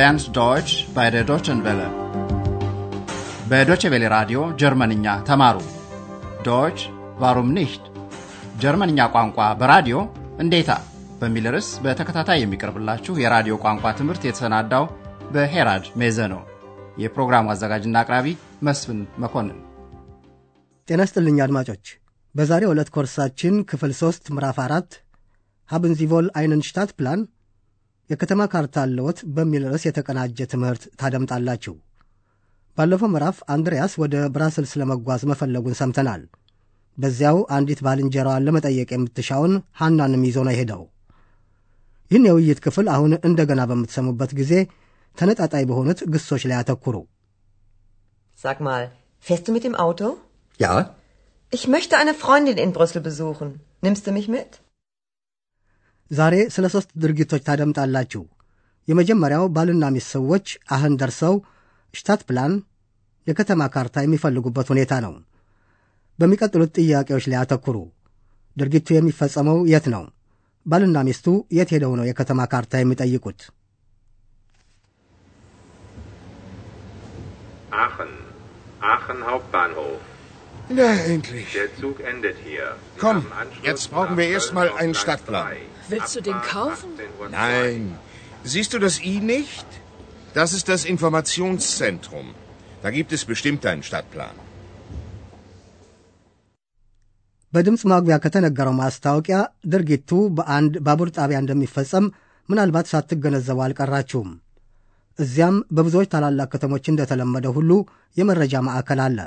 lernt Deutsch bei der Deutschen Welle. በ Deutsche Welle ራዲዮ ጀርመንኛ ተማሩ። Deutsch warum nicht ጀርመንኛ ቋንቋ በራዲዮ እንዴታ በሚል ርዕስ በተከታታይ የሚቀርብላችሁ የራዲዮ ቋንቋ ትምህርት የተሰናዳው በሄራድ ሜዘ ነው። የፕሮግራሙ አዘጋጅና አቅራቢ መስፍን መኮንን። ጤና ስጥልኝ አድማጮች። በዛሬው ዕለት ኮርሳችን ክፍል ሦስት ምዕራፍ አራት ሀብንዚቮል አይነንሽታት ፕላን የከተማ ካርታ አለዎት በሚል ርዕስ የተቀናጀ ትምህርት ታደምጣላችሁ። ባለፈው ምዕራፍ አንድሪያስ ወደ ብራስልስ ለመጓዝ መፈለጉን ሰምተናል። በዚያው አንዲት ባልንጀራዋን ለመጠየቅ የምትሻውን ሐናንም ይዞ ነው የሄደው። ይህን የውይይት ክፍል አሁን እንደገና በምትሰሙበት ጊዜ ተነጣጣይ በሆኑት ግሶች ላይ አተኩሩ። Sag mal, fährst du mit dem Auto? Ja, Ich möchte eine Freundin in Brüssel besuchen. Nimmst du mich mit? ዛሬ ስለ ሦስት ድርጊቶች ታደምጣላችሁ። የመጀመሪያው ባልና ሚስት ሰዎች አህን ደርሰው ሽታት ፕላን የከተማ ካርታ የሚፈልጉበት ሁኔታ ነው። በሚቀጥሉት ጥያቄዎች ላይ አተኩሩ። ድርጊቱ የሚፈጸመው የት ነው? ባልና ሚስቱ የት ሄደው ነው የከተማ ካርታ የሚጠይቁት? Aachen. Aachen Hauptbahnhof. Na, endlich. Der Zug endet hier. Komm, jetzt brauchen wir erst mal Köln einen Stadtplan. 3. Willst du den kaufen? 18.02 Uhr. Nein. Siehst du das I nicht? Das ist das Informationszentrum. Da gibt es bestimmt einen Stadtplan. በድምፅ ማጉያ ከተነገረው ማስታወቂያ ድርጊቱ በአንድ ባቡር ጣቢያ እንደሚፈጸም ምናልባት ሳትገነዘቡ አልቀራችሁም። እዚያም በብዙዎች ታላላቅ ከተሞች እንደተለመደ ሁሉ የመረጃ ማዕከል አለ።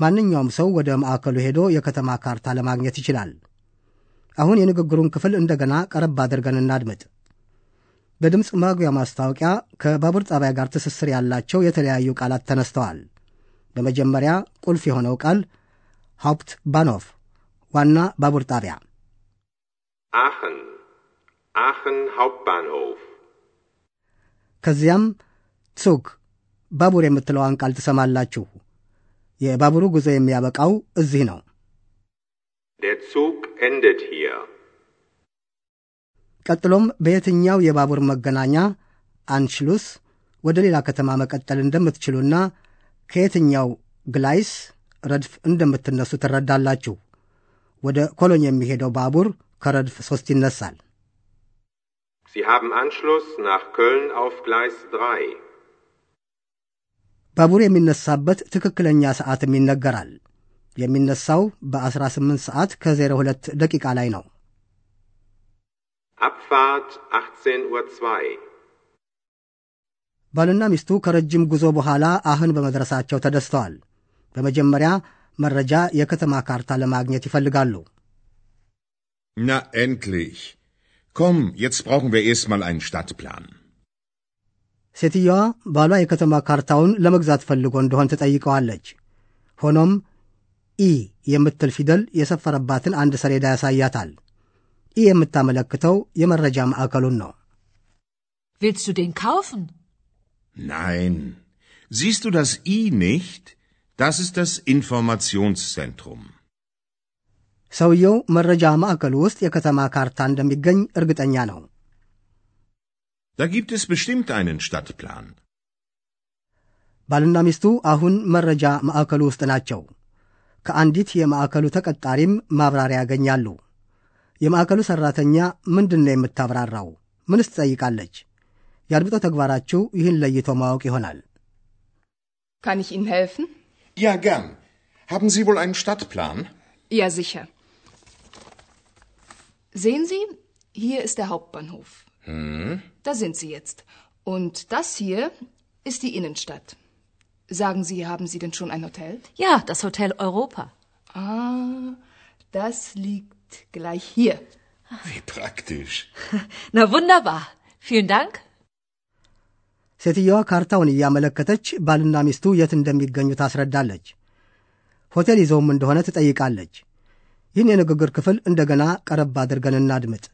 ማንኛውም ሰው ወደ ማዕከሉ ሄዶ የከተማ ካርታ ለማግኘት ይችላል። አሁን የንግግሩን ክፍል እንደገና ቀረብ አድርገን እናድምጥ። በድምፅ ማጉያ ማስታወቂያ ከባቡር ጣቢያ ጋር ትስስር ያላቸው የተለያዩ ቃላት ተነስተዋል። በመጀመሪያ ቁልፍ የሆነው ቃል ሃውፕት ባኖፍ ዋና ባቡር ጣቢያ፣ Aachen. Aachen Hauptbahnhof. ከዚያም ሱግ ባቡር የምትለዋን ቃል ትሰማላችሁ። የባቡሩ ጉዞ የሚያበቃው እዚህ ነው። hier. ቀጥሎም በየትኛው የባቡር መገናኛ አንሽሉስ ወደ ሌላ ከተማ መቀጠል እንደምትችሉና ከየትኛው ግላይስ ረድፍ እንደምትነሱ ትረዳላችሁ። ወደ ኮሎኝ የሚሄደው ባቡር ከረድፍ ሦስት ይነሳል። Sie haben Anschluss nach Köln auf Gleis 3. ባቡር የሚነሳበት ትክክለኛ ሰዓትም ይነገራል። የሚነሳው በ18 ሰዓት ከ02 ደቂቃ ላይ ነው። Abfahrt 18.02 Uhr. ባልና ሚስቱ ከረጅም ጉዞ በኋላ አህን በመድረሳቸው ተደስተዋል። በመጀመሪያ መረጃ የከተማ ካርታ ለማግኘት ይፈልጋሉ። Na, endlich. Komm, jetzt brauchen wir erst mal einen Stadtplan. ሴትየዋ ባሏ የከተማ ካርታውን ለመግዛት ፈልጎ እንደሆን ትጠይቀዋለች። ሆኖም ኢ የምትል ፊደል የሰፈረባትን አንድ ሰሌዳ ያሳያታል። ኢ የምታመለክተው የመረጃ ማዕከሉን ነው። Willst du den kaufen? Nein. Siehst du das I nicht? Das ist das Informationszentrum. ሰውየው መረጃ ማዕከሉ ውስጥ የከተማ ካርታ እንደሚገኝ እርግጠኛ ነው። Da gibt es bestimmt einen Stadtplan. ባልና ሚስቱ አሁን መረጃ ማዕከሉ ውስጥ ናቸው። ከአንዲት የማዕከሉ ተቀጣሪም ማብራሪያ ያገኛሉ። የማዕከሉ ሠራተኛ ምንድን ነው የምታብራራው? ምንስ ትጠይቃለች? የአድምጦ ተግባራችሁ ይህን ለይቶ ማወቅ ይሆናል። Kann ich Ihnen helfen? Ja, gern. Haben Sie wohl einen Stadtplan? Ja, sicher. Sehen Sie, hier ist der Hauptbahnhof. Da sind Sie jetzt. Und das hier ist die Innenstadt. Sagen Sie, haben Sie denn schon ein Hotel? Ja, das Hotel Europa. Ah, das liegt gleich hier. Wie praktisch. Na wunderbar. Vielen Dank. ሴትየዋ ካርታውን እያመለከተች ባልና ሚስቱ የት እንደሚገኙ ታስረዳለች። ሆቴል ይዘውም እንደሆነ ትጠይቃለች። ይህን የንግግር ክፍል እንደገና ቀረብ አድርገን እናድምጥ።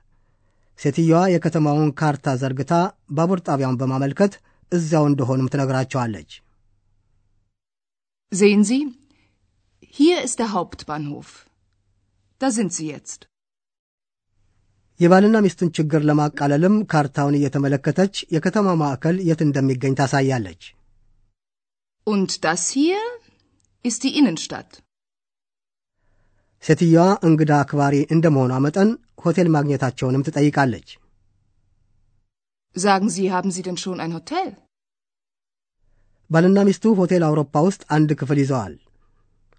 ሴትየዋ የከተማውን ካርታ ዘርግታ ባቡር ጣቢያውን በማመልከት እዚያው እንደሆኑም ትነግራቸዋለች። Sehen Sie, hier ist der Hauptbahnhof. Da sind Sie jetzt. የባልና ሚስቱን ችግር ለማቃለልም ካርታውን እየተመለከተች የከተማ ማዕከል የት እንደሚገኝ ታሳያለች። Und das hier ist die Innenstadt. ሴትየዋ እንግዳ አክባሪ እንደመሆኗ መጠን ሆቴል ማግኘታቸውንም ትጠይቃለች። Sagen Sie, haben Sie denn schon ein Hotel? ባልና ሚስቱ ሆቴል አውሮፓ ውስጥ አንድ ክፍል ይዘዋል።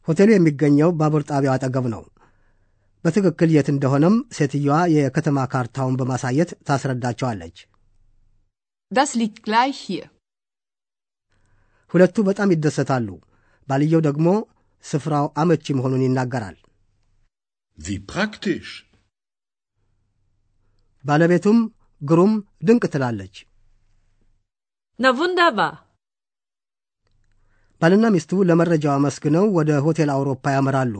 ሆቴሉ የሚገኘው ባቡር ጣቢያው አጠገብ ነው። በትክክል የት እንደሆነም ሴትየዋ የከተማ ካርታውን በማሳየት ታስረዳቸዋለች። Das liegt gleich hier. ሁለቱ በጣም ይደሰታሉ። ባልየው ደግሞ ስፍራው አመቺ መሆኑን ይናገራል። Wie praktisch. ባለቤቱም ግሩም ድንቅ ትላለች። Na wunderbar. ባልና ሚስቱ ለመረጃው አመስግነው ወደ ሆቴል አውሮፓ ያመራሉ።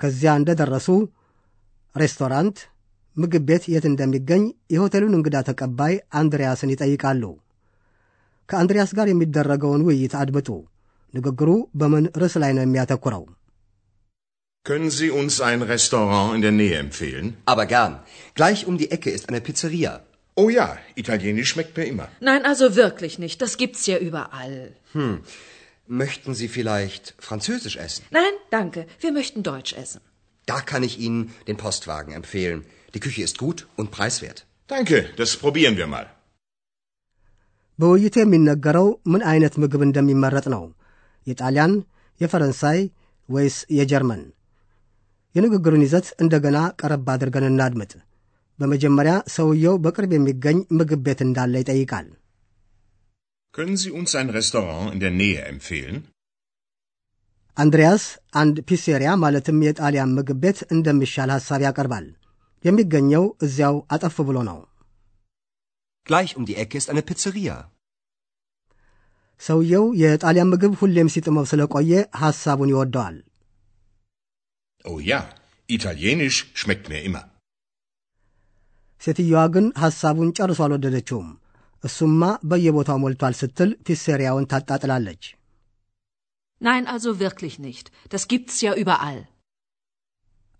ከዚያ እንደደረሱ ሬስቶራንት፣ ምግብ ቤት የት እንደሚገኝ የሆቴሉን እንግዳ ተቀባይ አንድሪያስን ይጠይቃሉ። ከአንድሪያስ ጋር የሚደረገውን ውይይት አድምጡ። ንግግሩ በምን ርዕስ ላይ ነው የሚያተኩረው? Können Sie uns ein Restaurant in der Nähe empfehlen? Aber gern. Gleich um die Ecke ist eine Pizzeria. Oh ja, Italienisch schmeckt mir immer. Nein, also wirklich nicht. Das gibt's ja überall. Möchten Sie vielleicht Französisch essen? Nein, danke. Wir möchten Deutsch essen. Da kann ich Ihnen den Postwagen empfehlen. Die Küche ist gut und preiswert. Danke, das probieren wir mal. በውይይቱ የሚነገረው ምን አይነት ምግብ እንደሚመረጥ ነው። የጣሊያን፣ የፈረንሳይ ወይስ የጀርመን? የንግግሩን ይዘት እንደገና ቀረብ አድርገን እናድምጥ። በመጀመሪያ ሰውየው በቅርብ የሚገኝ ምግብ ቤት እንዳለ ይጠይቃል። Können Sie uns ein Restaurant in der Nähe empfehlen? አንድሪያስ አንድ ፒሴሪያ ማለትም የጣሊያን ምግብ ቤት እንደሚሻል ሐሳብ ያቀርባል። የሚገኘው እዚያው አጠፍ ብሎ ነው። Gleich um die Ecke ist eine Pizzeria. ሰውየው የጣሊያን ምግብ ሁሌም ሲጥመው ስለቆየ ሐሳቡን ይወደዋል። Oh ja, Italienisch schmeckt mir immer. ሴትየዋ ግን ሐሳቡን ጨርሶ አልወደደችውም። እሱማ በየቦታው ሞልቷል ስትል ፒሴሪያውን ታጣጥላለች። Nein, also wirklich nicht. Das gibt's ja überall.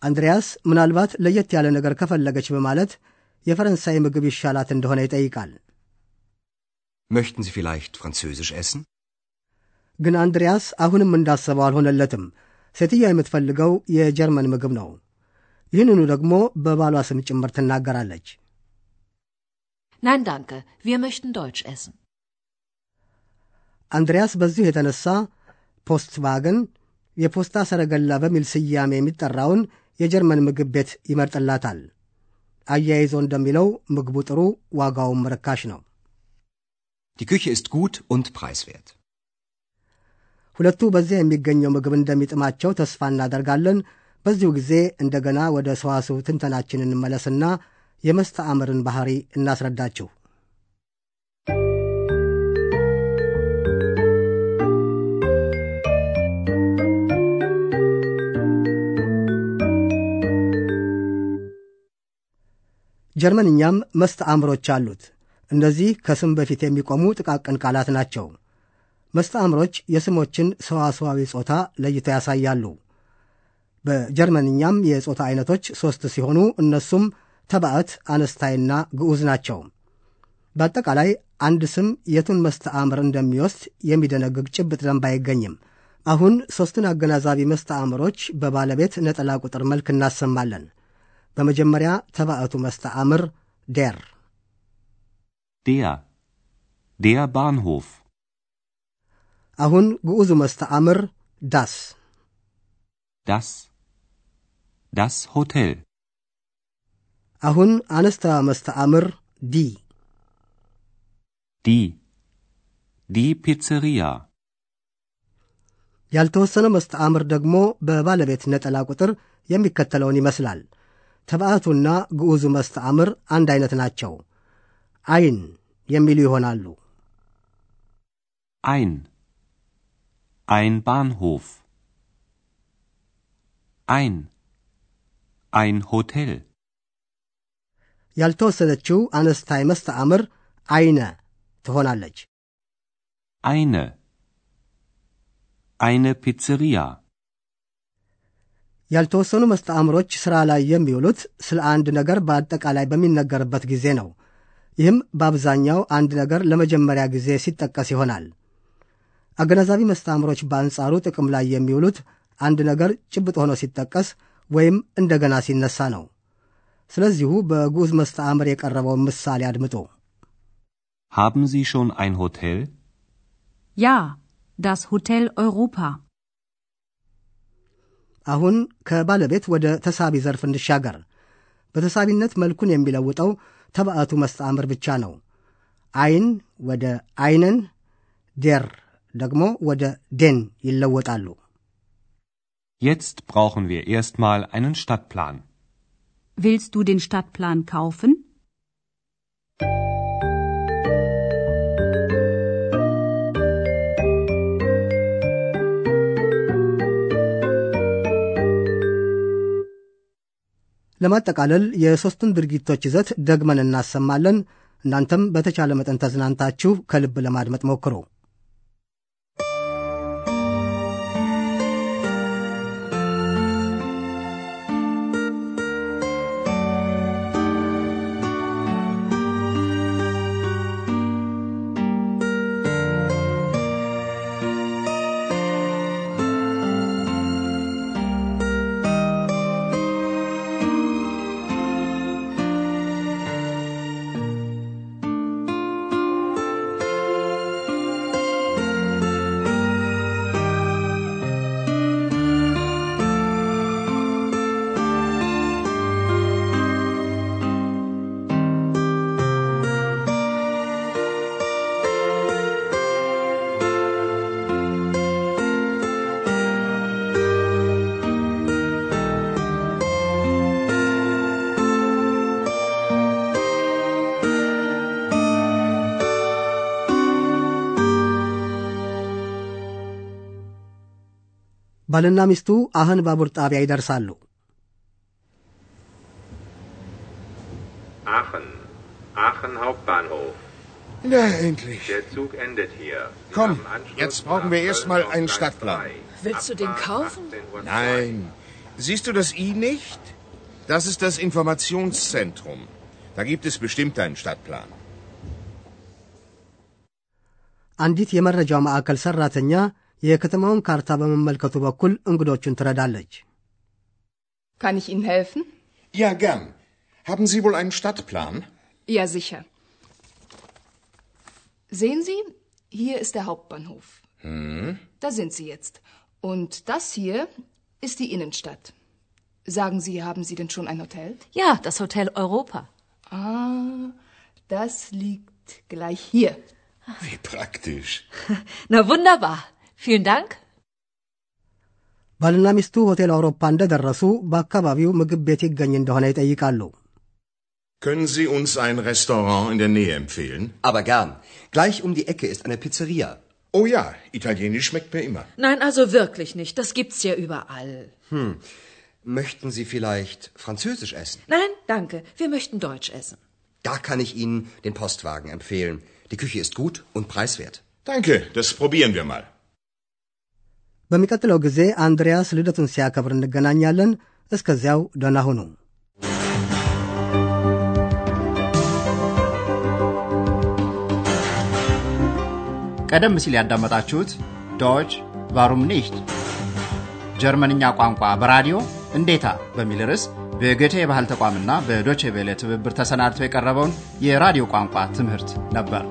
አንድሪያስ ምናልባት ለየት ያለ ነገር ከፈለገች በማለት የፈረንሳይ ምግብ ይሻላት እንደሆነ ይጠይቃል። Möchten Sie vielleicht Französisch essen? ግን አንድሪያስ አሁንም እንዳሰበው አልሆነለትም። ሴትየዋ የምትፈልገው የጀርመን ምግብ ነው። ይህንኑ ደግሞ በባሏ ስም ጭምር ትናገራለች። Nein, danke. Wir möchten Deutsch essen. አንድሪያስ በዚሁ የተነሳ ፖስትዋገን የፖስታ ሰረገላ በሚል ስያሜ የሚጠራውን የጀርመን ምግብ ቤት ይመርጥላታል። አያይዞ እንደሚለው ምግቡ ጥሩ፣ ዋጋውም ርካሽ ነው። Die Küche ist gut und preiswert. ሁለቱ በዚያ የሚገኘው ምግብ እንደሚጥማቸው ተስፋ እናደርጋለን። በዚሁ ጊዜ እንደገና ወደ ሰዋስው ትንተናችን እንመለስና የመስተአምርን ባሕሪ እናስረዳችሁ። ጀርመንኛም መስተአምሮች አሉት። እነዚህ ከስም በፊት የሚቆሙ ጥቃቅን ቃላት ናቸው። መስተአምሮች የስሞችን ሰዋሰዋዊ ጾታ ለይተው ያሳያሉ። በጀርመንኛም የጾታ አይነቶች ሦስት ሲሆኑ እነሱም ተባዕት፣ አነስታይና ግዑዝ ናቸው። በአጠቃላይ አንድ ስም የቱን መስተአምር እንደሚወስድ የሚደነግግ ጭብጥ ደንብ አይገኝም። አሁን ሦስቱን አገናዛቢ መስተአምሮች በባለቤት ነጠላ ቁጥር መልክ እናሰማለን። በመጀመሪያ ተባዕቱ መስተአምር der፣ Der. Der Bahnhof. አሁን ግዑዙ መስተአምር das፣ Das. Das Hotel. አሁን አንስታይዋ መስተአምር die፣ Die. Die Pizzeria. ያልተወሰነ መስተአምር ደግሞ በባለቤት ነጠላ ቁጥር የሚከተለውን ይመስላል። ተባዕቱና ግዑዙ መስተአምር አንድ አይነት ናቸው። አይን የሚሉ ይሆናሉ። Ein. Ein Bahnhof. Ein. Ein Hotel. ያልተወሰነችው አነስታይ መስተአምር አይነ ትሆናለች። Eine. Eine Pizzeria. ያልተወሰኑ መስተአምሮች ሥራ ላይ የሚውሉት ስለ አንድ ነገር በአጠቃላይ በሚነገርበት ጊዜ ነው። ይህም በአብዛኛው አንድ ነገር ለመጀመሪያ ጊዜ ሲጠቀስ ይሆናል። አገናዛቢ መስተአምሮች በአንጻሩ ጥቅም ላይ የሚውሉት አንድ ነገር ጭብጥ ሆኖ ሲጠቀስ ወይም እንደገና ሲነሳ ነው። ስለዚሁ በግዑዝ መስተአምር የቀረበውን ምሳሌ አድምጡ። Haben Sie schon ein Hotel? Ja, das Hotel Europa. አሁን ከባለቤት ወደ ተሳቢ ዘርፍ እንሻገር። በተሳቢነት መልኩን የሚለውጠው ተባዕቱ መስተአምር ብቻ ነው። ein ወደ einen፣ der ደግሞ ወደ den ይለወጣሉ። Jetzt brauchen wir erstmal einen Stadtplan. Willst du den Stadtplan kaufen? ለማጠቃለል የሦስቱን ድርጊቶች ይዘት ደግመን እናሰማለን። እናንተም በተቻለ መጠን ተዝናንታችሁ ከልብ ለማድመጥ ሞክሩ። ባልና ሚስቱ አህን ባቡር ጣቢያ ይደርሳሉ። Aachen. Aachen Hauptbahnhof. Na, endlich. Der Zug endet hier. Sie Komm, haben Anschluss jetzt brauchen wir nach erst mal Köln einen auf Gleis Stadtplan. 3. Willst du den Abfahrt kaufen? 18.02 Uhr. Nein. Siehst du das I nicht? Das ist das Informationszentrum. Da gibt es bestimmt einen Stadtplan. አንዲት የመረጃው ማዕከል ሠራተኛ የከተማውን ካርታ በመመልከቱ በኩል እንግዶቹን ትረዳለች። Kann ich Ihnen helfen? Ja, gern. Haben Sie wohl einen Stadtplan? Ja, sicher. Sehen Sie, hier ist der Hauptbahnhof. Da sind Sie jetzt. Und das hier ist die Innenstadt. Sagen Sie, haben Sie denn schon ein Hotel? Ja, das Hotel Europa. Ah, das liegt gleich hier. Wie praktisch. Na wunderbar. Vielen Dank. ባልና ሚስቱ ሆቴል አውሮፓ እንደደረሱ በአካባቢው ምግብ ቤት ይገኝ እንደሆነ ይጠይቃሉ። Können Sie uns ein Restaurant in der Nähe empfehlen? Aber gern. Gleich um die Ecke ist eine Pizzeria. Oh ja, Italienisch schmeckt mir immer. Nein, also wirklich nicht. Das gibt's ja überall. Möchten Sie vielleicht Französisch essen? Nein, danke. Wir möchten Deutsch essen. Da kann ich Ihnen den Postwagen empfehlen. Die Küche ist gut und preiswert. Danke, das probieren wir mal. በሚቀጥለው ጊዜ አንድሪያስ ልደቱን ሲያከብር እንገናኛለን። እስከዚያው ደህና ሁኑ። ቀደም ሲል ያዳመጣችሁት ዶች ቫሩም ኒሽት ጀርመንኛ ቋንቋ በራዲዮ እንዴታ በሚል ርዕስ በገቴ የባህል ተቋምና በዶቼ ቬለ ትብብር ተሰናድቶ የቀረበውን የራዲዮ ቋንቋ ትምህርት ነበር።